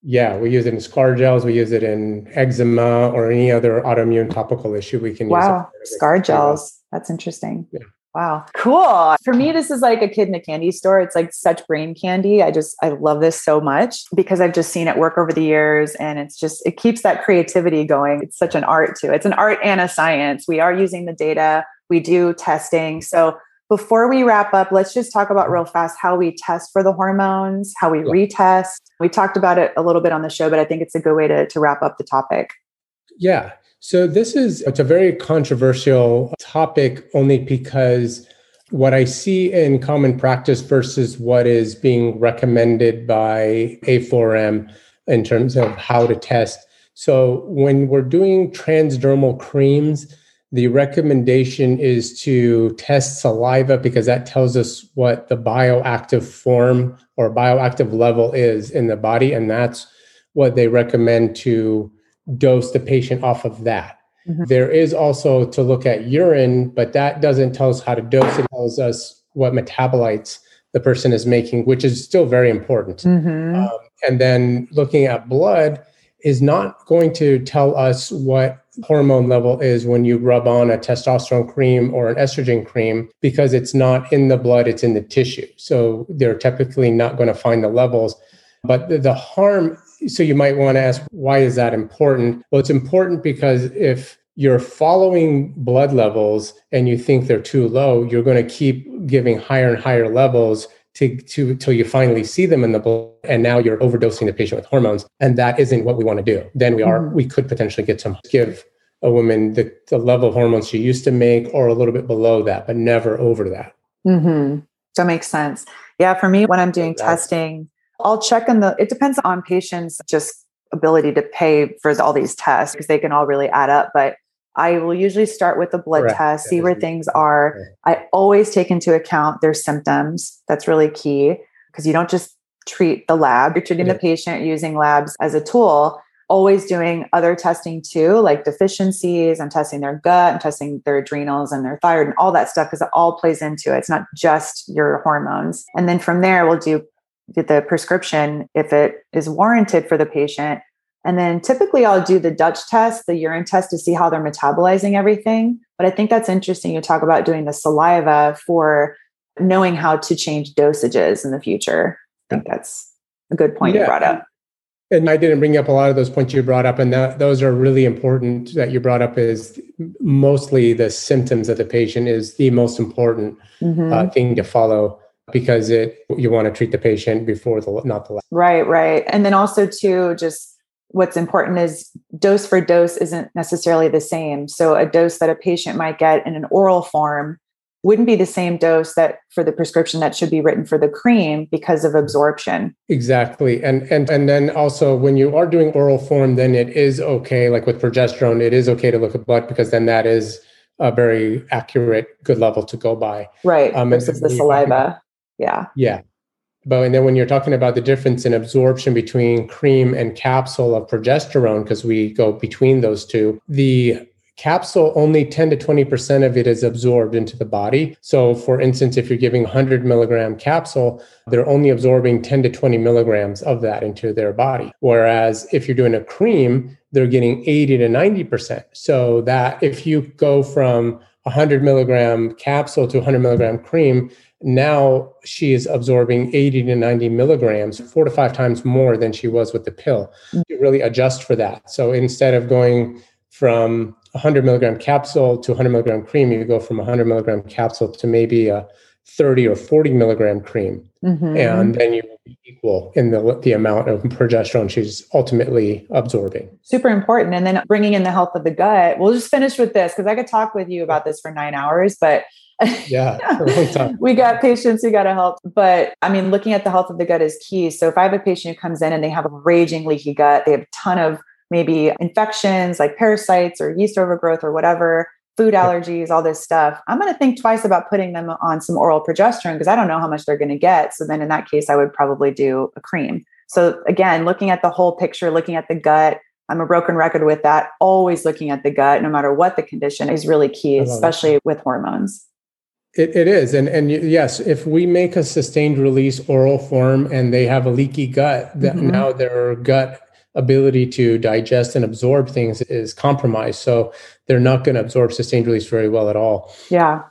S2: Yeah, we use it in scar gels. We use it in eczema or any other autoimmune topical issue. We can
S1: wow, use scar gels. That's interesting. Yeah. Wow, cool. For me, this is like a kid in a candy store. It's like such brain candy. I just, I love this so much because I've just seen it work over the years and it's just, it keeps that creativity going. It's such an art too. It's an art and a science. We are using the data, we do testing. So before we wrap up, let's just talk about real fast how we test for the hormones, how we yeah. retest. We talked about it a little bit on the show, but I think it's a good way to, to wrap up the topic.
S2: Yeah. So this is it's a very controversial topic only because what I see in common practice versus what is being recommended by A4M in terms of how to test. So when we're doing transdermal creams, the recommendation is to test saliva because that tells us what the bioactive form or bioactive level is in the body. And that's what they recommend to dose the patient off of that. Mm-hmm. There is also to look at urine, but that doesn't tell us how to dose it, tells us what metabolites the person is making, which is still very important. Mm-hmm. Um, and then looking at blood is not going to tell us what hormone level is when you rub on a testosterone cream or an estrogen cream because it's not in the blood, it's in the tissue. So they're typically not going to find the levels. But the, the harm, so you might want to ask, why is that important? Well, it's important because if you're following blood levels and you think they're too low, you're going to keep giving higher and higher levels to to till you finally see them in the blood and now you're overdosing the patient with hormones and that isn't what we want to do then we are mm-hmm. we could potentially get to give a woman the, the level of hormones she used to make or a little bit below that but never over that
S1: mm-hmm. that makes sense yeah for me when i'm doing testing i'll check on the it depends on patients just ability to pay for all these tests because they can all really add up but I will usually start with a blood Correct. test, see where things are. I always take into account their symptoms. That's really key because you don't just treat the lab, you're treating yeah. the patient using labs as a tool. Always doing other testing too, like deficiencies. I'm testing their gut, I'm testing their adrenals and their thyroid and all that stuff because it all plays into it. It's not just your hormones. And then from there, we'll do the prescription if it is warranted for the patient and then typically I'll do the Dutch test, the urine test to see how they're metabolizing everything. But I think that's interesting. You talk about doing the saliva for knowing how to change dosages in the future. I think that's a good point yeah. you brought up.
S2: And I didn't bring up a lot of those points you brought up, and that, those are really important that you brought up. Is mostly the symptoms of the patient is the most important mm-hmm. uh, thing to follow because it you want to treat the patient before the not the last.
S1: Right, right, and then also too, just what's important is dose for dose isn't necessarily the same. So a dose that a patient might get in an oral form wouldn't be the same dose that for the prescription that should be written for the cream because of absorption.
S2: Exactly. And and and then also when you are doing oral form then it is okay like with progesterone it is okay to look at blood because then that is a very accurate good level to go by.
S1: Right. Um, versus the saliva. Yeah.
S2: Yeah. But and then when you're talking about the difference in absorption between cream and capsule of progesterone because we go between those two, the capsule only 10 to 20% of it is absorbed into the body. So for instance if you're giving 100 milligram capsule they're only absorbing 10 to 20 milligrams of that into their body. Whereas if you're doing a cream they're getting 80 to 90% so that if you go from 100 milligram capsule to 100 milligram cream now she is absorbing 80 to 90 milligrams, four to five times more than she was with the pill. You really adjust for that. So instead of going from 100 milligram capsule to 100 milligram cream, you go from 100 milligram capsule to maybe a 30 or 40 milligram cream. Mm-hmm. And then you will be equal in the, the amount of progesterone she's ultimately absorbing.
S1: Super important. And then bringing in the health of the gut. We'll just finish with this because I could talk with you about this for nine hours, but
S2: yeah, (laughs)
S1: we got patients who got to help. But I mean, looking at the health of the gut is key. So if I have a patient who comes in and they have a raging leaky gut, they have a ton of maybe infections like parasites or yeast overgrowth or whatever, food allergies, all this stuff, I'm going to think twice about putting them on some oral progesterone because I don't know how much they're going to get. So then in that case, I would probably do a cream. So again, looking at the whole picture, looking at the gut, I'm a broken record with that. Always looking at the gut, no matter what the condition, is really key, especially with hormones.
S2: It, it is. And, and yes, if we make a sustained release oral form and they have a leaky gut, that mm-hmm. now their gut ability to digest and absorb things is compromised. So they're not going to absorb sustained release very well at all.
S1: Yeah.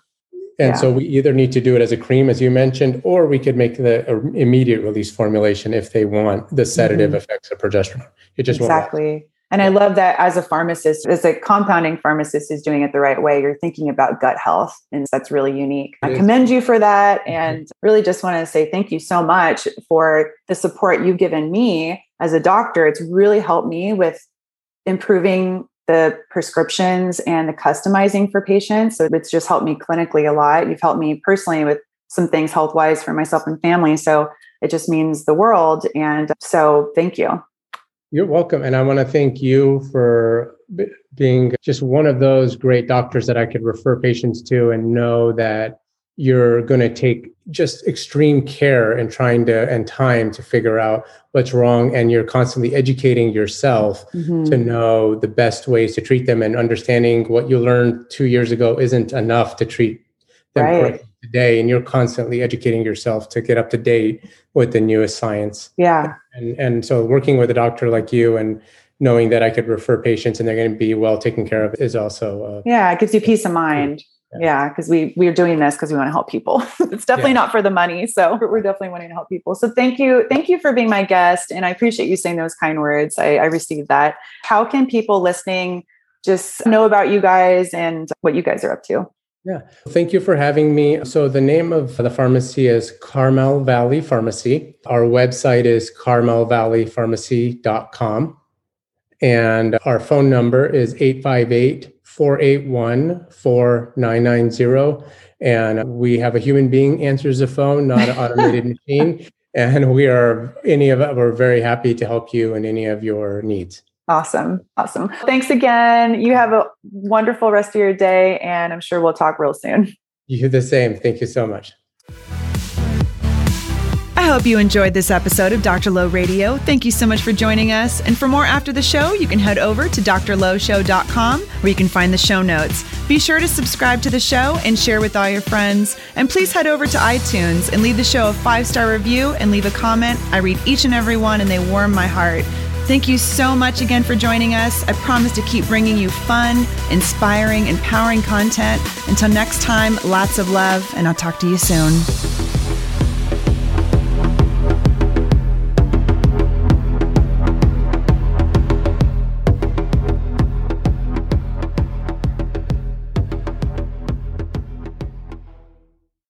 S2: And yeah. so we either need to do it as a cream, as you mentioned, or we could make the immediate release formulation if they want the sedative mm-hmm. effects of progesterone.
S1: It just works. exactly. And I love that as a pharmacist, as a compounding pharmacist is doing it the right way. You're thinking about gut health. And that's really unique. I commend you for that. Mm-hmm. And really just want to say thank you so much for the support you've given me as a doctor. It's really helped me with improving the prescriptions and the customizing for patients. So it's just helped me clinically a lot. You've helped me personally with some things health wise for myself and family. So it just means the world. And so thank you.
S2: You're welcome. And I want to thank you for being just one of those great doctors that I could refer patients to and know that you're going to take just extreme care and trying to and time to figure out what's wrong and you're constantly educating yourself mm-hmm. to know the best ways to treat them and understanding what you learned 2 years ago isn't enough to treat them right. Today and you're constantly educating yourself to get up to date with the newest science
S1: yeah
S2: and and so working with a doctor like you and knowing that I could refer patients and they're going to be well taken care of is also uh,
S1: yeah, it gives you peace of mind. Yeah, because yeah, we we're doing this because we want to help people. (laughs) it's definitely yeah. not for the money, so we're definitely wanting to help people. So thank you, thank you for being my guest, and I appreciate you saying those kind words. I, I received that. How can people listening just know about you guys and what you guys are up to?
S2: Yeah. Thank you for having me. So, the name of the pharmacy is Carmel Valley Pharmacy. Our website is carmelvalleypharmacy.com. And our phone number is 858 481 4990. And we have a human being answers the phone, not an automated (laughs) machine. And we are, any of we're very happy to help you in any of your needs.
S1: Awesome. Awesome. Thanks again. You have a wonderful rest of your day, and I'm sure we'll talk real soon.
S2: You the same. Thank you so much.
S3: I hope you enjoyed this episode of Dr. Lo Radio. Thank you so much for joining us. And for more after the show, you can head over to drlowshow.com where you can find the show notes. Be sure to subscribe to the show and share with all your friends. And please head over to iTunes and leave the show a five star review and leave a comment. I read each and every one and they warm my heart. Thank you so much again for joining us. I promise to keep bringing you fun, inspiring, empowering content. Until next time, lots of love, and I'll talk to you soon.